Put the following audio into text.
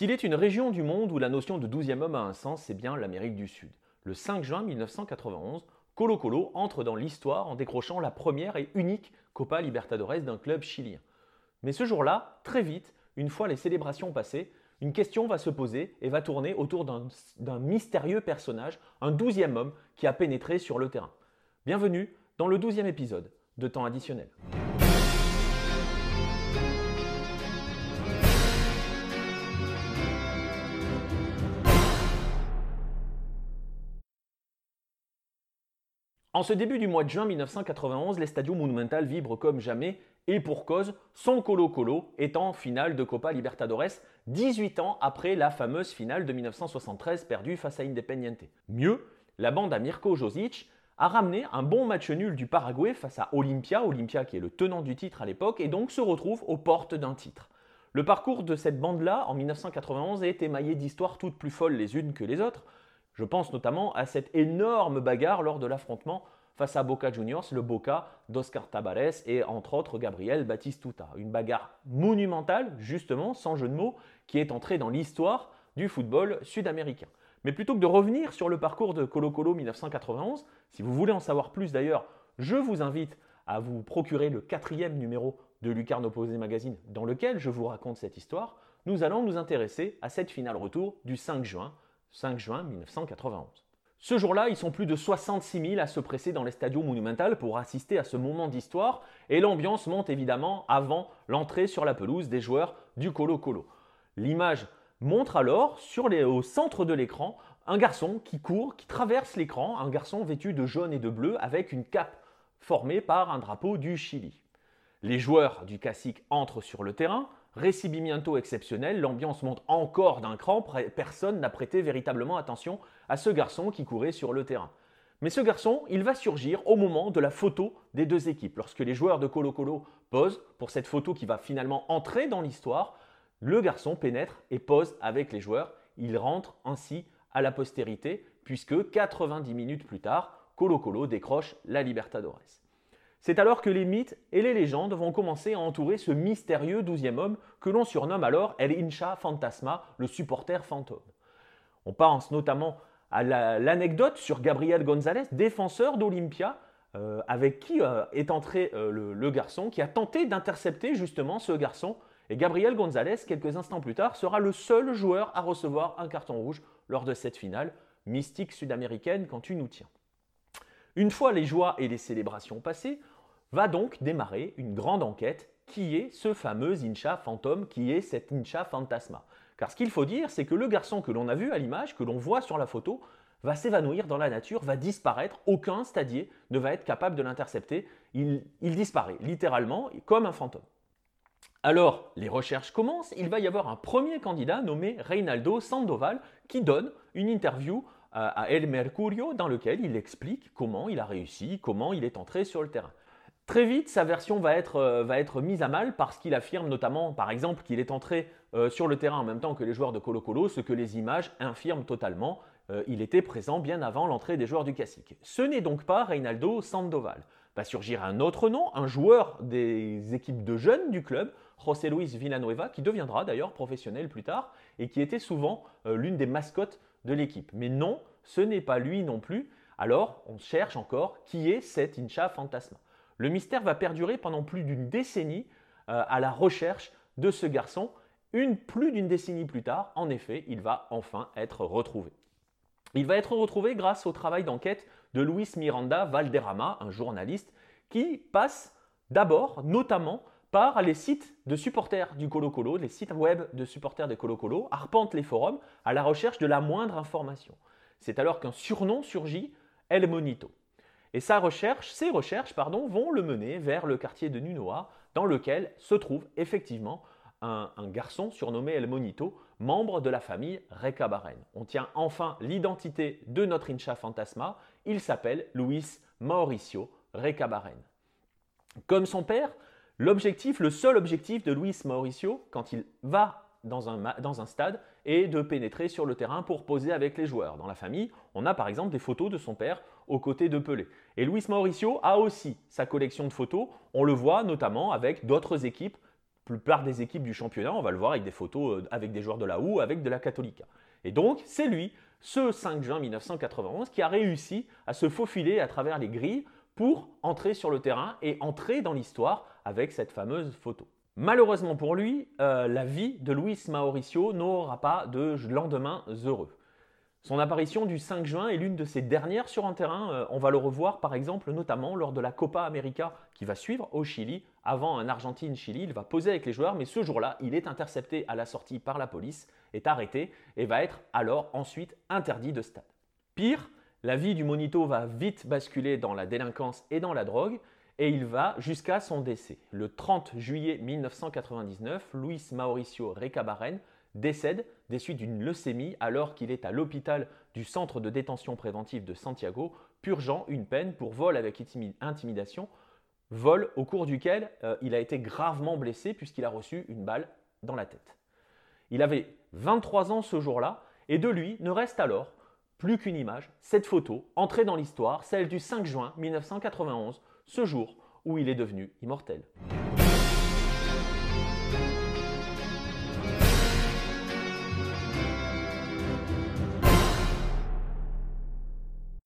S'il est une région du monde où la notion de 12e homme a un sens, c'est bien l'Amérique du Sud. Le 5 juin 1991, Colo Colo entre dans l'histoire en décrochant la première et unique Copa Libertadores d'un club chilien. Mais ce jour-là, très vite, une fois les célébrations passées, une question va se poser et va tourner autour d'un mystérieux personnage, un douzième homme qui a pénétré sur le terrain. Bienvenue dans le douzième épisode de Temps additionnel. En ce début du mois de juin 1991, l'Estadio Monumental vibre comme jamais et pour cause, son Colo Colo est en finale de Copa Libertadores 18 ans après la fameuse finale de 1973 perdue face à Independiente. Mieux, la bande à Mirko Josic a ramené un bon match nul du Paraguay face à Olympia, Olympia qui est le tenant du titre à l'époque, et donc se retrouve aux portes d'un titre. Le parcours de cette bande-là, en 1991, est émaillé d'histoires toutes plus folles les unes que les autres. Je pense notamment à cette énorme bagarre lors de l'affrontement face à Boca Juniors, le Boca d'Oscar Tabares et entre autres Gabriel Batistuta. Une bagarre monumentale, justement, sans jeu de mots, qui est entrée dans l'histoire du football sud-américain. Mais plutôt que de revenir sur le parcours de Colo Colo 1991, si vous voulez en savoir plus d'ailleurs, je vous invite à vous procurer le quatrième numéro de Lucarno Posé Magazine dans lequel je vous raconte cette histoire. Nous allons nous intéresser à cette finale retour du 5 juin 5 juin 1991. Ce jour-là, ils sont plus de 66 000 à se presser dans l'Estadio Monumental pour assister à ce moment d'histoire et l'ambiance monte évidemment avant l'entrée sur la pelouse des joueurs du Colo Colo. L'image montre alors au centre de l'écran un garçon qui court, qui traverse l'écran, un garçon vêtu de jaune et de bleu avec une cape formée par un drapeau du Chili. Les joueurs du Classique entrent sur le terrain, Récibimiento exceptionnel, l'ambiance monte encore d'un cran, personne n'a prêté véritablement attention à ce garçon qui courait sur le terrain. Mais ce garçon, il va surgir au moment de la photo des deux équipes. Lorsque les joueurs de Colo Colo posent pour cette photo qui va finalement entrer dans l'histoire, le garçon pénètre et pose avec les joueurs. Il rentre ainsi à la postérité, puisque 90 minutes plus tard, Colo Colo décroche la Libertadores. C'est alors que les mythes et les légendes vont commencer à entourer ce mystérieux douzième homme que l'on surnomme alors El Incha Fantasma, le supporter fantôme. On pense notamment à l'anecdote sur Gabriel González, défenseur d'Olympia, euh, avec qui euh, est entré euh, le, le, garçon, qui a tenté d'intercepter justement ce garçon. Et Gabriel González, quelques instants plus tard, sera le seul joueur à recevoir un carton rouge lors de cette finale, mystique sud-américaine quand tu nous tiens. Une fois les joies et les célébrations passées, va donc démarrer une grande enquête qui est ce fameux Incha fantôme, qui est cet Incha fantasma. Car ce qu'il faut dire, c'est que le garçon que l'on a vu à l'image, que l'on voit sur la photo, va s'évanouir dans la nature, va disparaître, aucun stadier ne va être capable de l'intercepter, il, disparaît littéralement comme un fantôme. Alors, les recherches commencent, il va y avoir un premier candidat nommé Reinaldo Sandoval qui donne une interview à El Mercurio dans lequel il explique comment il a réussi, comment il est entré sur le terrain. Très vite, sa version va être, euh, va être mise à mal parce qu'il affirme notamment, par exemple, qu'il est entré euh, sur le terrain en même temps que les joueurs de Colo Colo, ce que les images infirment totalement. Euh, il était présent bien avant l'entrée des joueurs du Classique. Ce n'est donc pas Reinaldo Sandoval. Va surgir un autre nom, un joueur des équipes de jeunes du club, José Luis Villanueva, qui deviendra d'ailleurs professionnel plus tard et qui était souvent l'une des mascottes de l'équipe. Mais non, ce n'est pas lui non plus. Alors, on cherche encore qui est cet Incha Fantasma. Le mystère va perdurer pendant plus d'une décennie euh, à la recherche de ce garçon. Une, plus d'une décennie plus tard, en effet, il va enfin être retrouvé. Il va être retrouvé grâce au travail d'enquête de Luis Miranda Valderrama, un journaliste, qui passe d'abord, notamment, par les sites de supporters du Colo Colo, les sites web de supporters des Colo Colo, arpente les forums à la recherche de la moindre information. C'est alors qu'un surnom surgit, El Monito. Et sa recherche, ses recherches vont le mener vers le quartier de Nunoa, dans lequel se trouve effectivement un, garçon surnommé El Monito, membre de la famille Recabaren. On tient enfin l'identité de notre Incha Fantasma. Il s'appelle Luis Mauricio Recabaren. Comme son père, l'objectif, le seul objectif de Luis Mauricio, quand il va dans un, stade et de pénétrer sur le terrain pour poser avec les joueurs. Dans la famille, on a par exemple des photos de son père aux côtés de Pelé. Et Luis Mauricio a aussi sa collection de photos. On le voit notamment avec d'autres équipes plupart des équipes du championnat, on va le voir avec des photos euh, avec des joueurs de la OU, avec de la Catholica. Et donc, c'est lui, ce 5 juin 1991, qui a réussi à se faufiler à travers les grilles pour entrer sur le terrain et entrer dans l'histoire avec cette fameuse photo. Malheureusement pour lui, euh, la vie de Luis Mauricio n'aura pas de lendemain heureux. Son apparition du 5 juin est l'une de ses dernières sur un terrain. Euh, on va le revoir par exemple notamment lors de la Copa América qui va suivre au Chili. Avant un Argentine-Chili, il va poser avec les joueurs, mais ce jour-là, il est intercepté à la sortie par la police, est arrêté et va être alors ensuite interdit de stade. Pire, la vie du Monito va vite basculer dans la délinquance et dans la drogue et il va jusqu'à son décès. Le 30 juillet 1999, Luis Mauricio Recabarren décède des suites d'une leucémie alors qu'il est à l'hôpital du centre de détention préventive de Santiago, purgeant une peine pour vol avec intimidation, vol au cours duquel euh, il a été gravement blessé puisqu'il a reçu une balle dans la tête. Il avait 23 ans ce jour-là et de lui ne reste alors plus qu'une image, cette photo, entrée dans l'histoire, celle du 5 juin 1991, ce jour où il est devenu immortel.